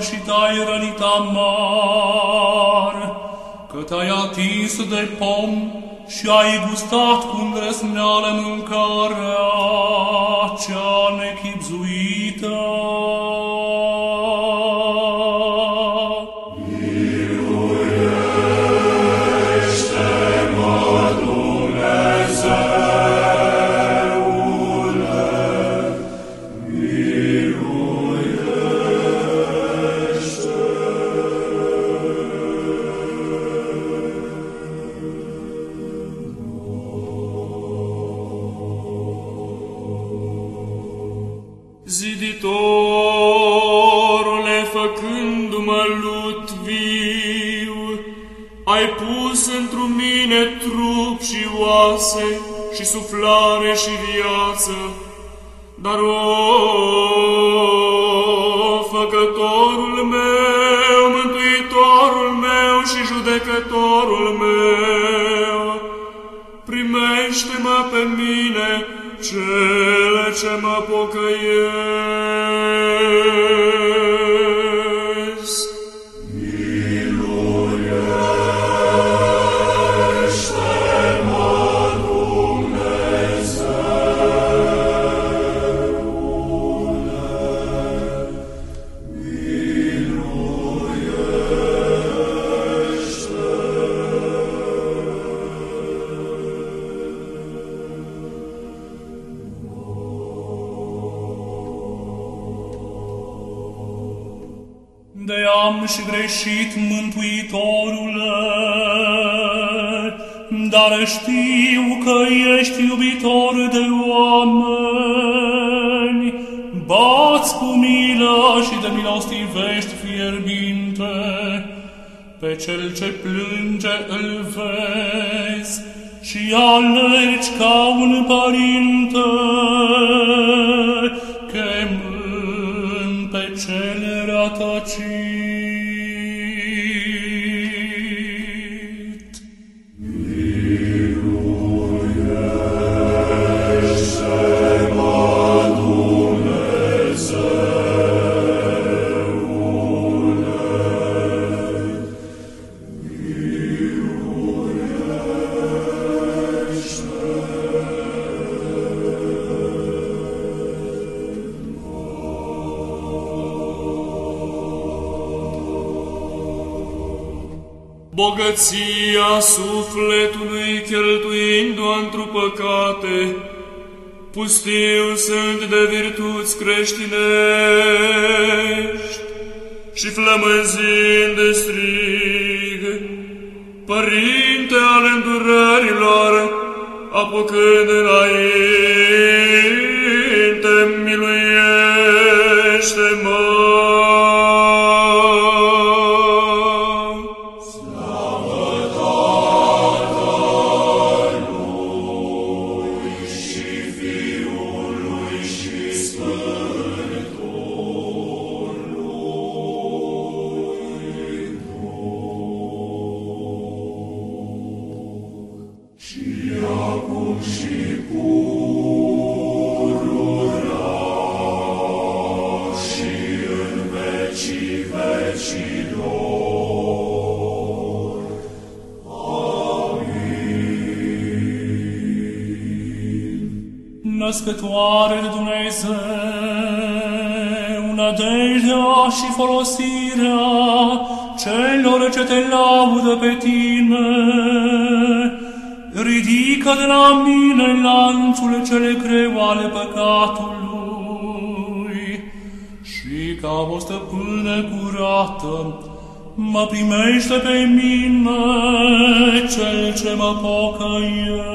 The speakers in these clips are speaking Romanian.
și te-ai rănit amar, că te-ai atins de pom și ai gustat cu îndrăzneală mâncarea cea nechipzuită. Și suflare și viață, dar o, făcătorul meu, mântuitorul meu și judecătorul meu, primește-mă pe mine, cele ce mă pocăiesc. Dar știu că ești iubitor de oameni, bați cu milă și de milostivești fierbinte, pe cel ce plânge îl vezi și alergi ca un părinte, chemând pe cel rătăcit. Bogăția sufletului cheltuindu-o într păcate, pustiu sunt de virtuți creștinești. și flămânzind strig, născătoare de Dumnezeu, nădejdea și folosirea celor ce te laudă pe tine. Ridică de la mine lanțurile cele greu ale păcatului și ca o stăpână curată, mă primește pe mine cel ce mă pocăiește.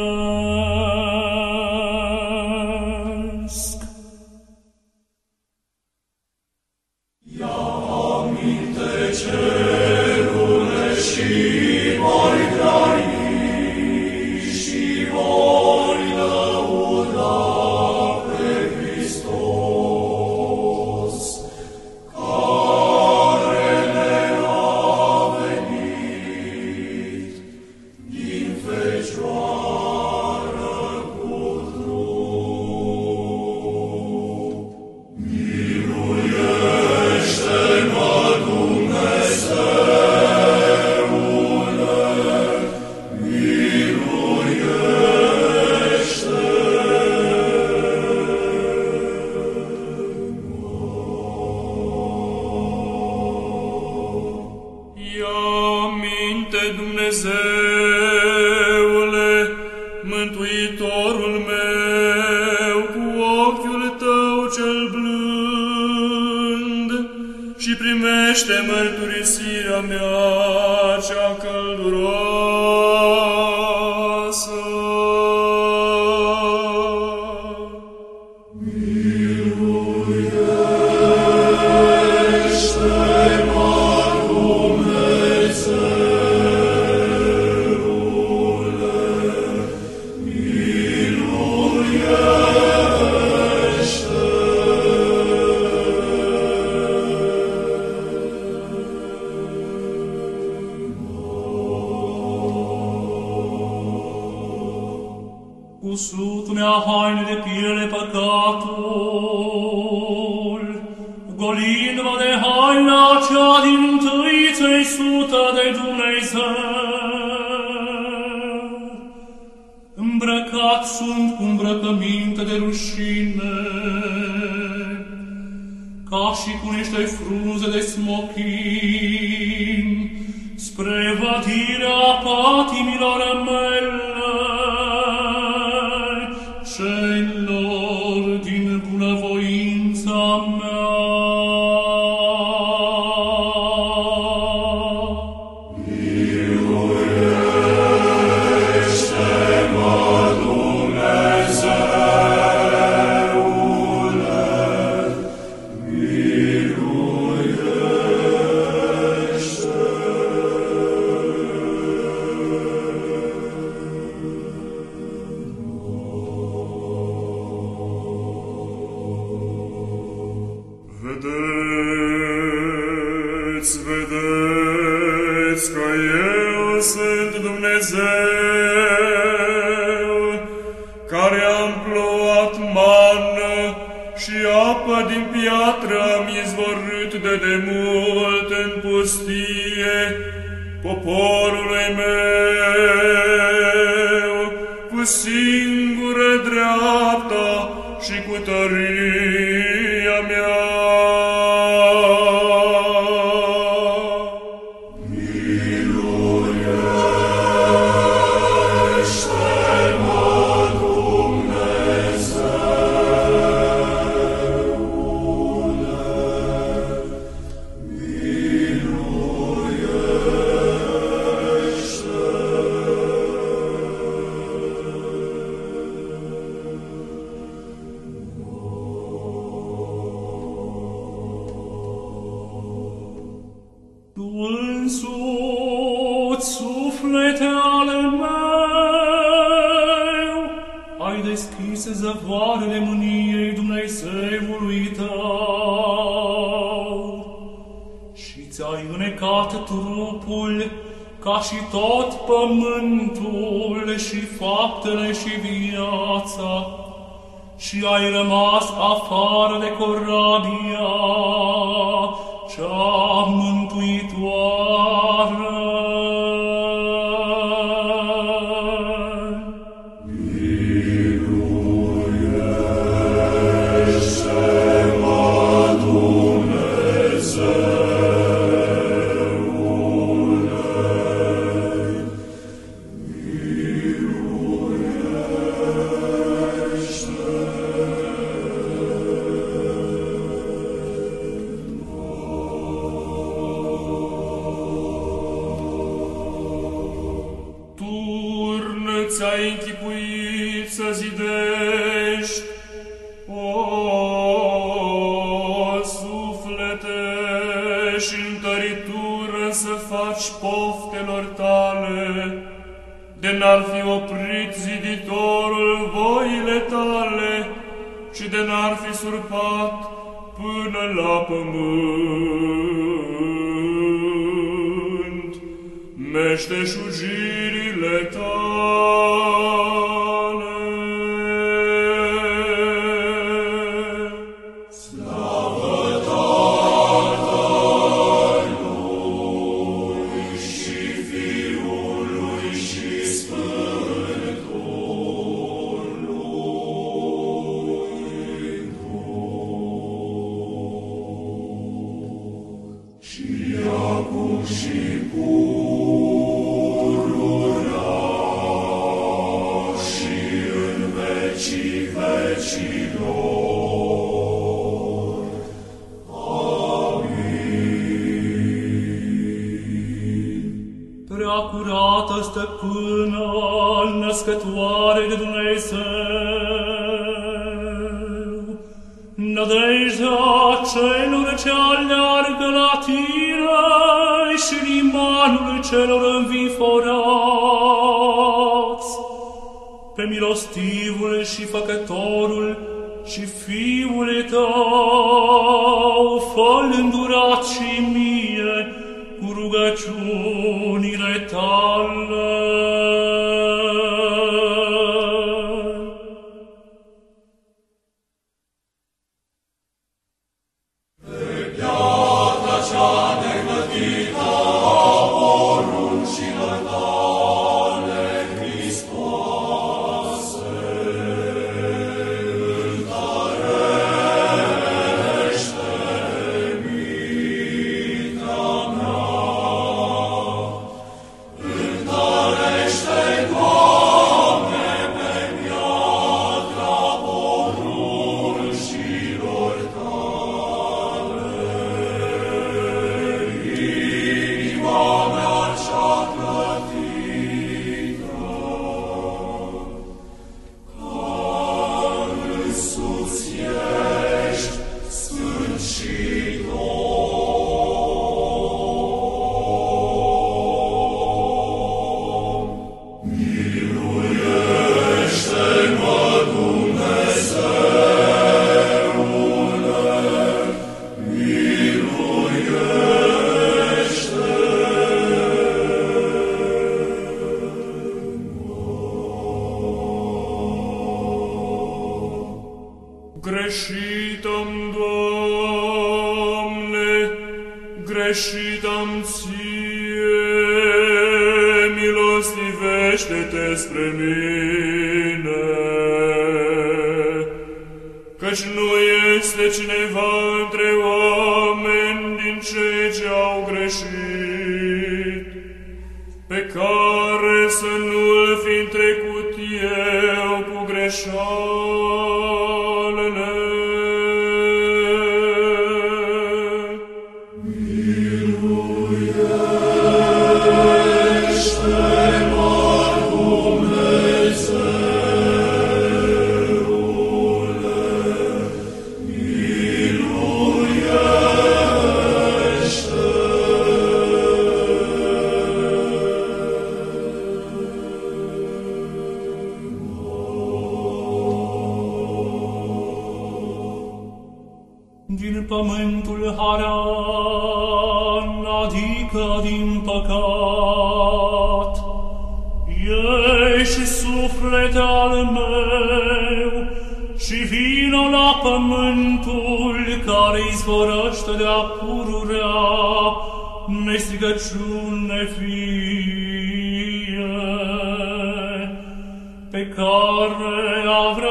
she și vino la pământul care izvorăște de-a pururea, nestrigăciune fie, pe care a vrea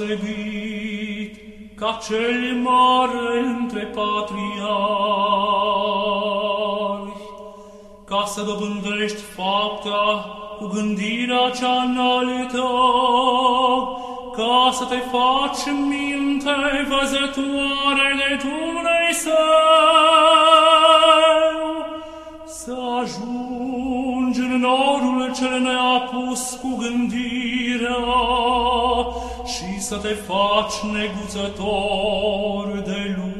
sădit ca cel mare între patriarhi, ca să dobândești fapta cu gândirea cea înaltă, ca să te faci minte văzătoare de Dumnezeu, să ajungi în norul cel ne-a cu gândirea, să te faci neguțător de lume.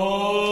Oh.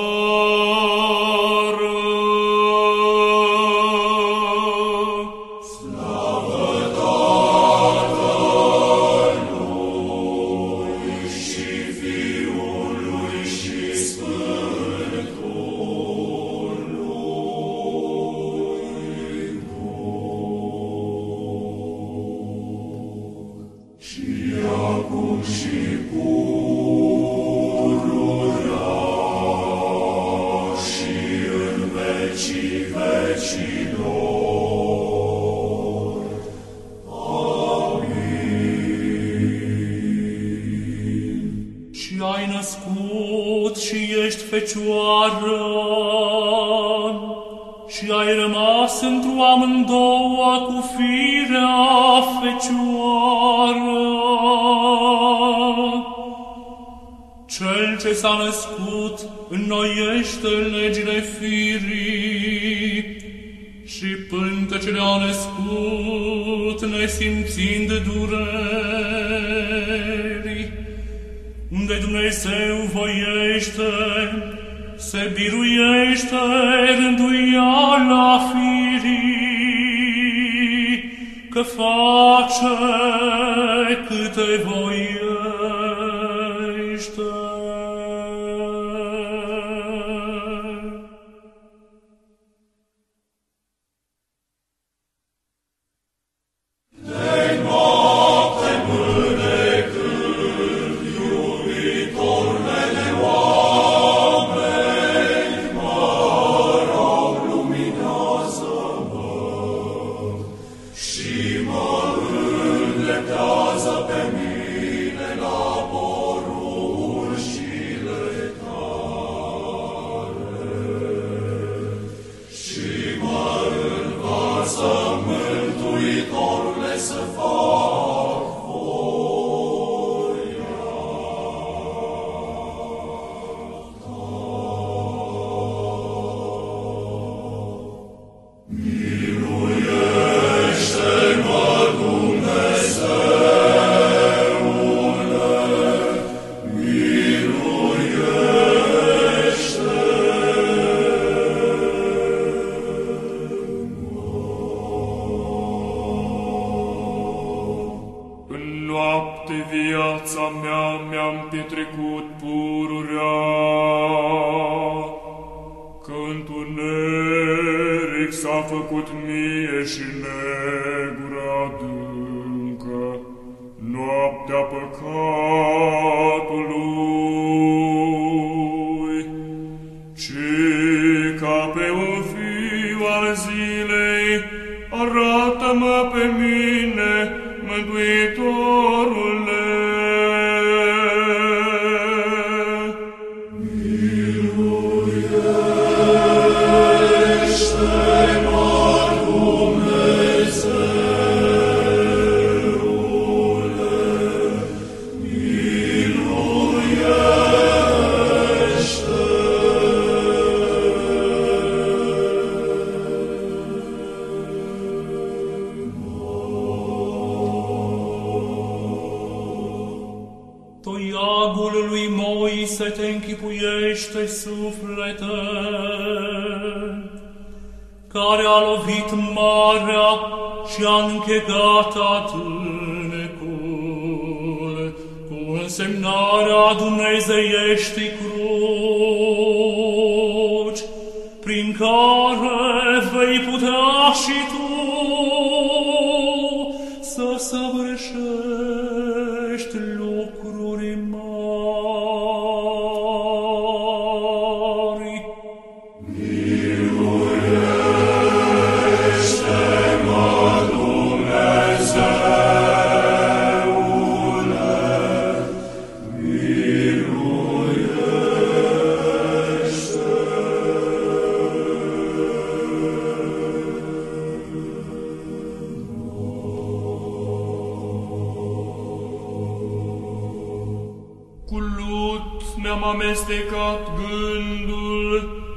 amestecat gândul,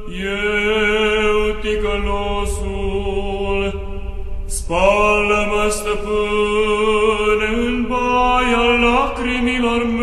eu ticălosul. Spală-mă, stăpâne, în baia lacrimilor mele,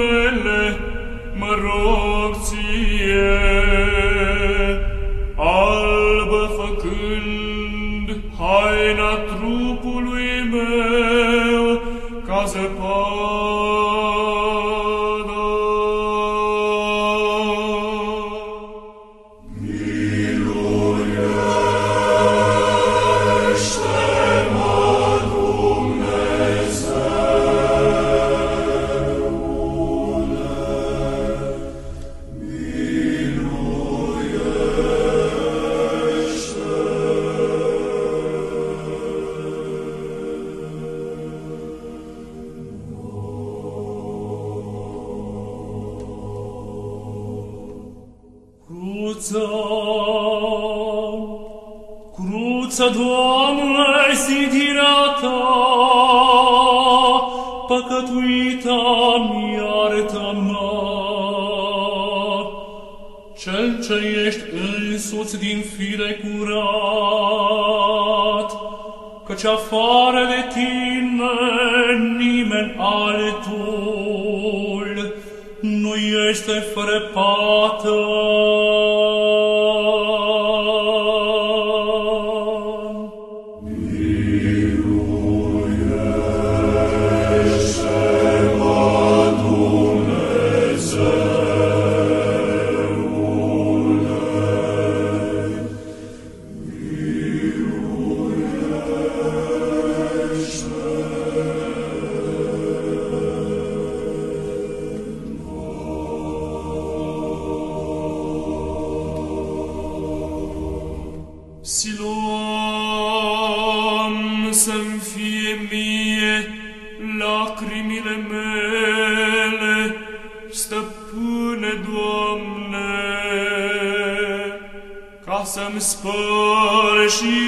spărși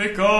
Pick up.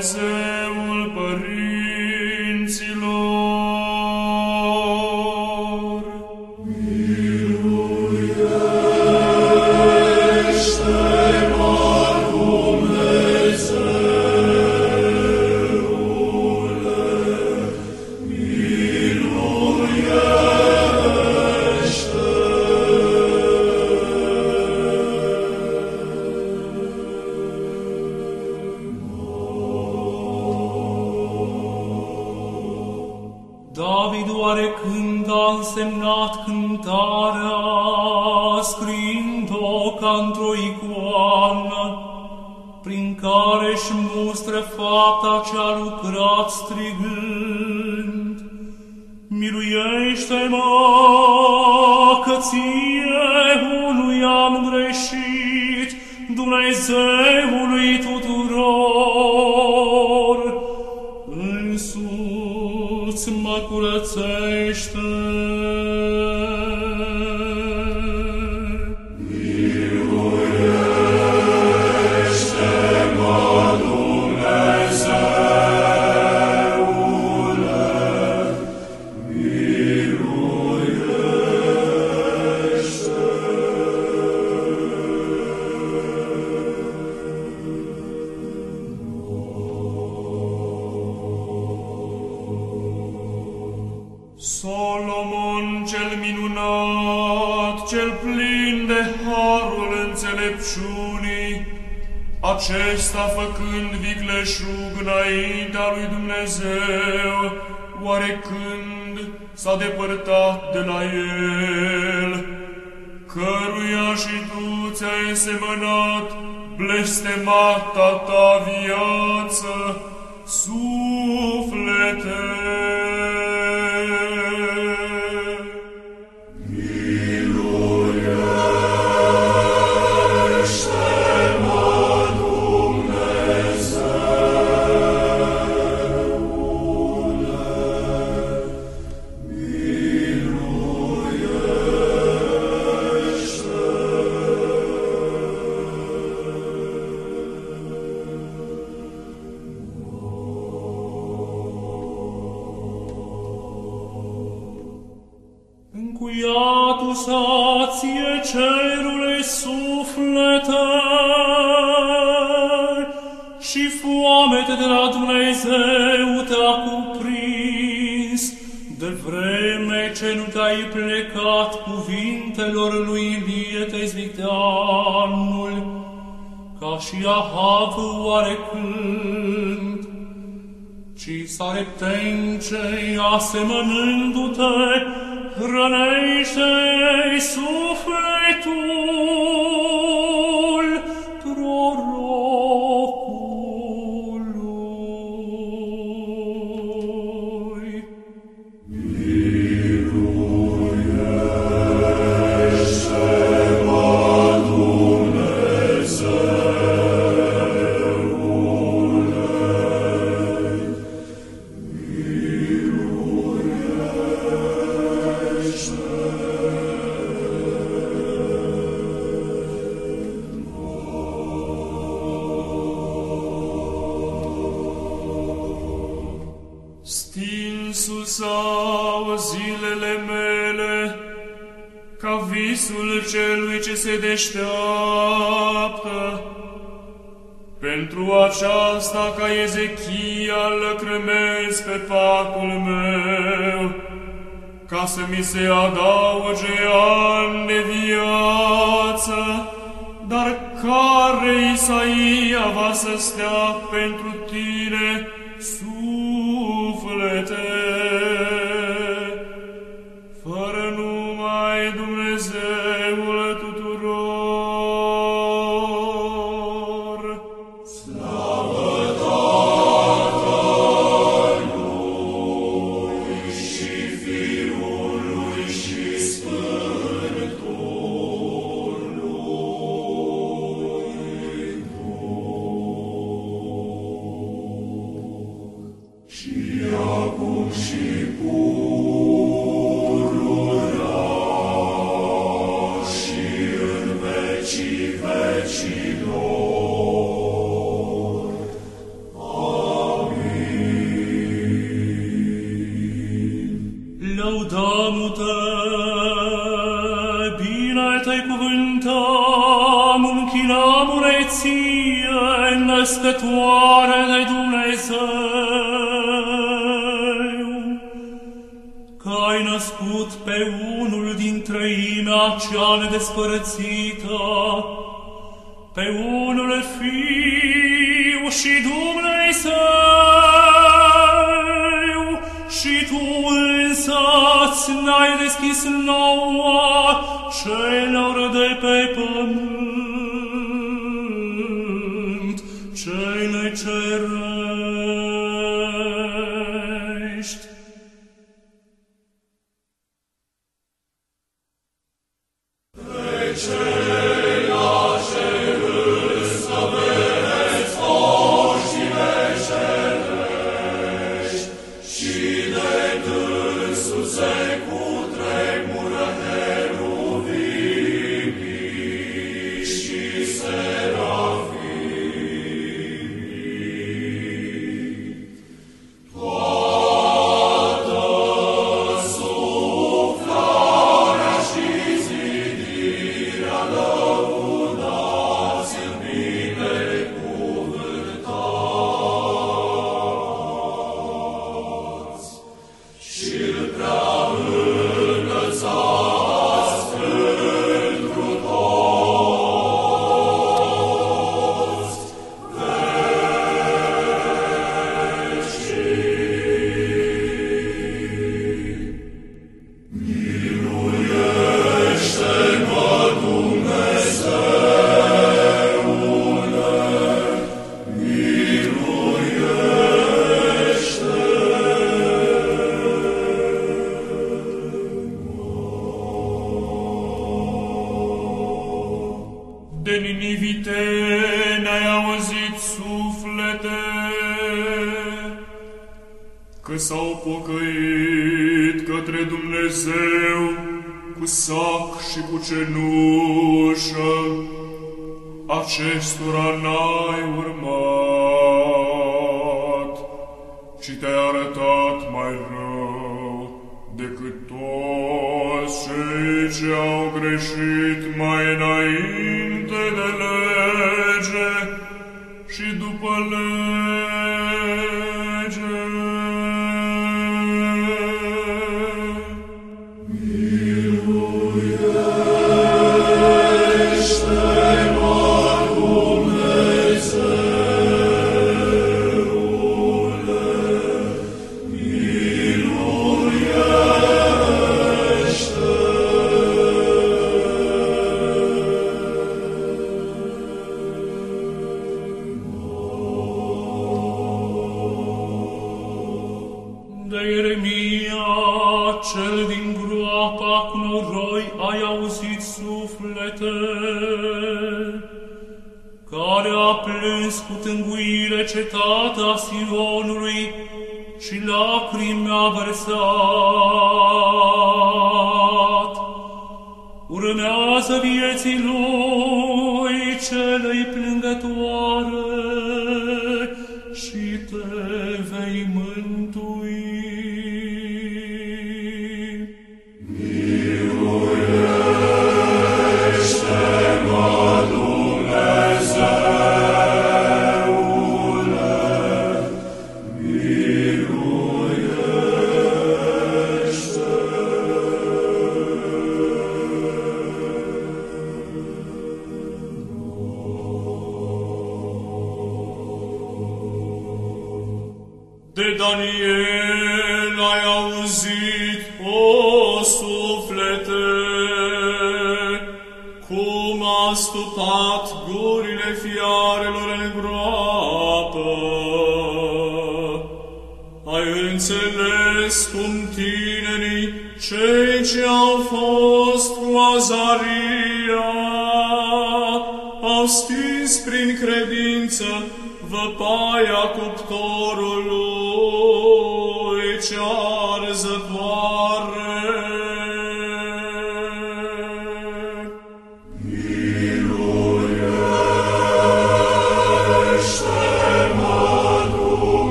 is semana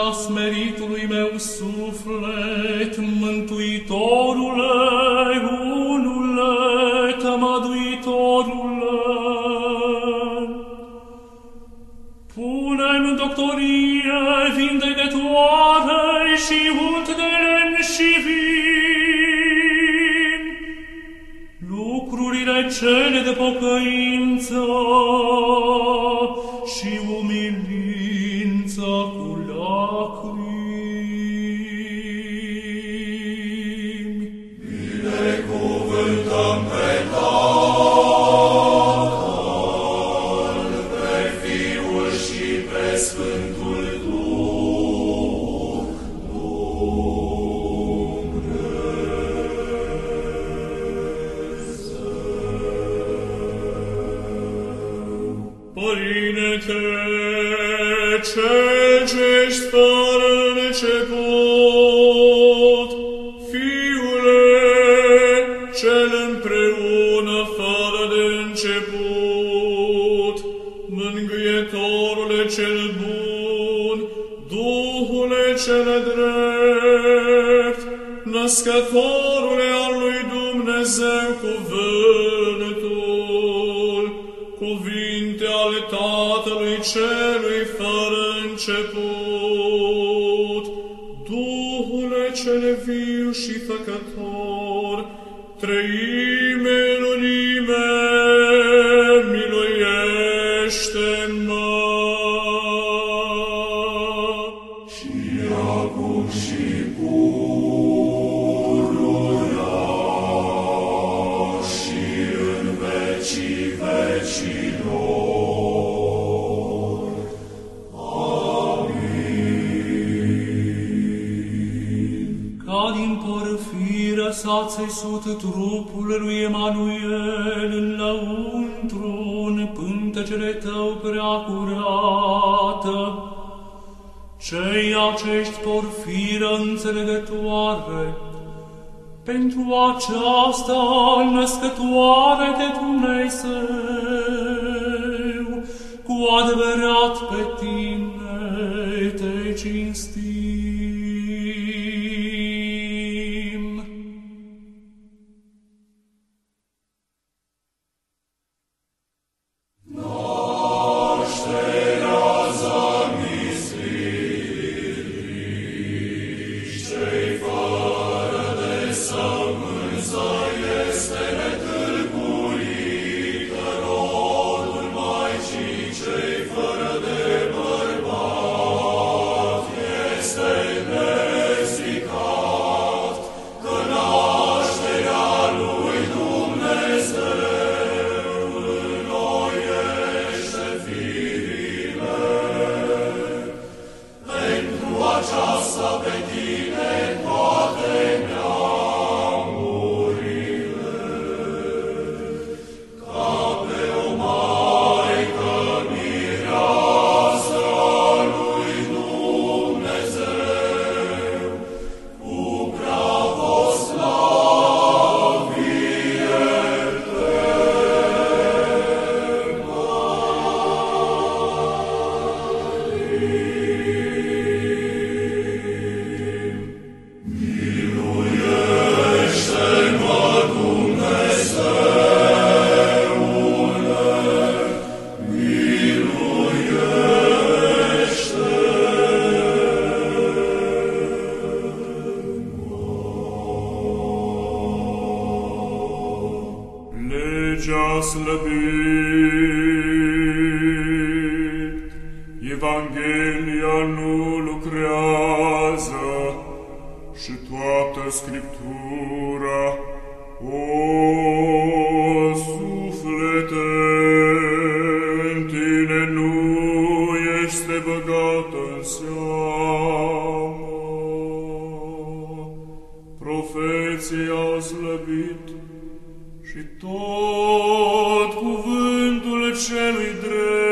lumina smeritului meu suflet, Mântuitorule, mântuirea înțelegătoare, pentru aceasta născătoare de Dumnezeu, cu adevărat pe tine. Profeții au slăbit și tot cuvântul celui drept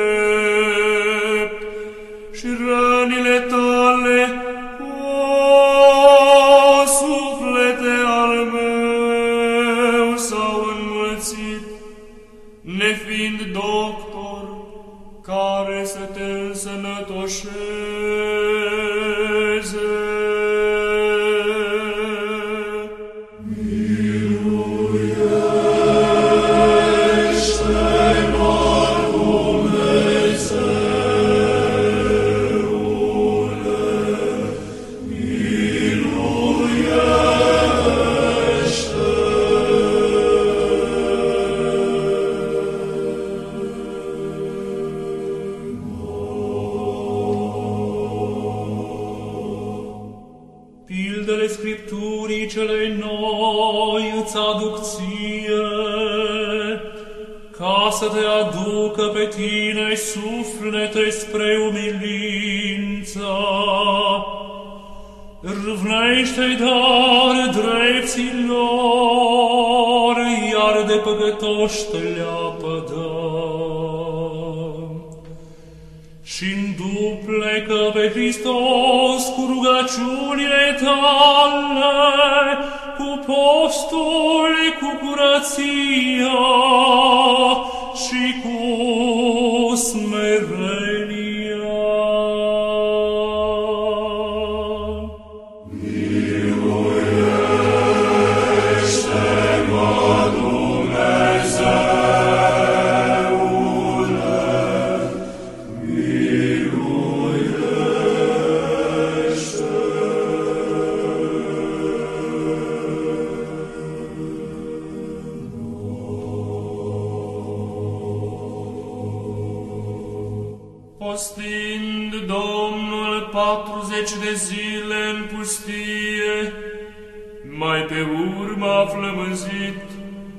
pe urmă a flămânzit,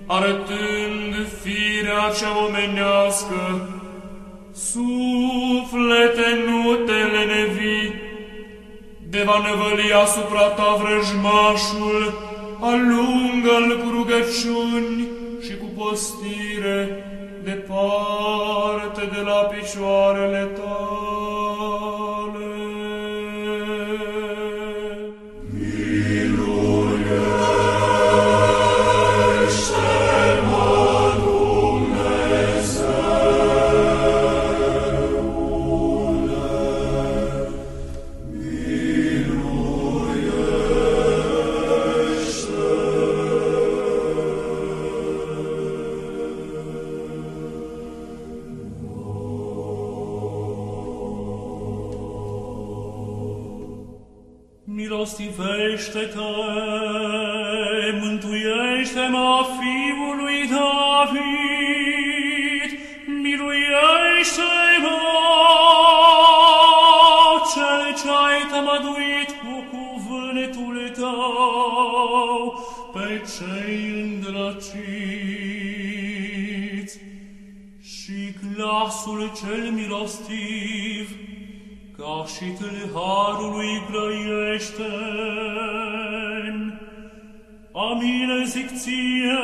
arătând firea cea omenească, suflete nu te lenevi, de va năvăli asupra ta vrăjmașul, alungă-l cu rugăciuni și cu postire, departe de la picioarele tale. Glasul cel milostiv ca și tâlharului grăiește. Amine zic ție,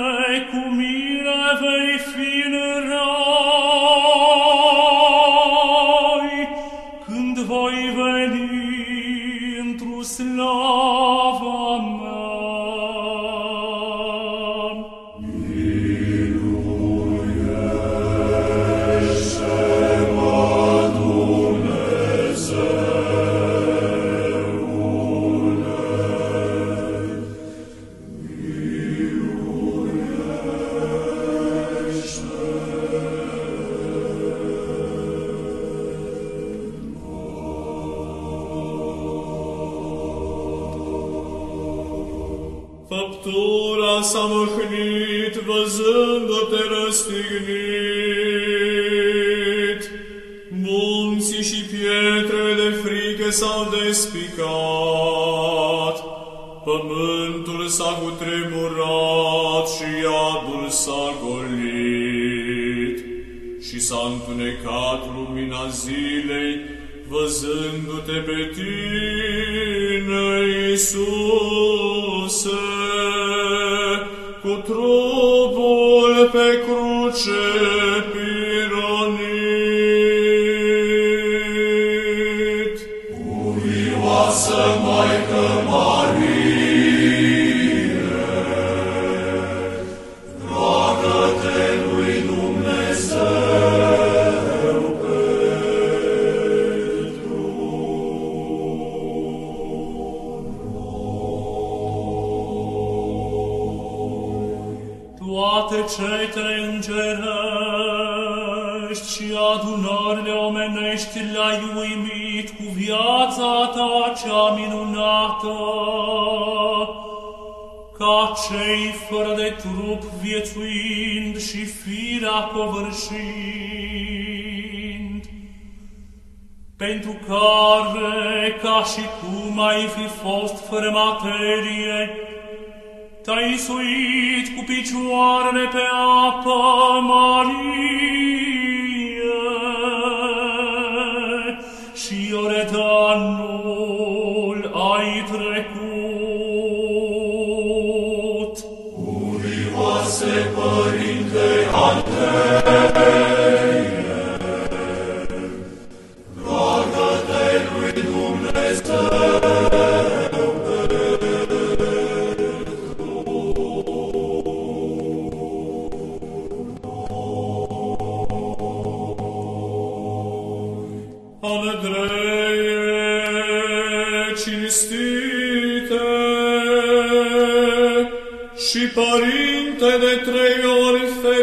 cu mine vei fi în rai, Făptura s-a mâhnit, uimit văzându-te răstignit. Munții și pietrele de frică s-au despicat. Pământul s-a cutremurat și iadul s-a golit. Și s-a întunecat lumina zilei, văzându-te pe tine, Iisuse, cu trupul pe cruce viața ta cea minunată, ca cei fără de trup viețuind și firea covârșind, pentru care, ca și cum ai fi fost fără materie, te-ai suit cu picioarele pe apă, Marie,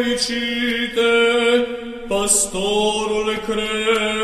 fericite, păstorul Cretei,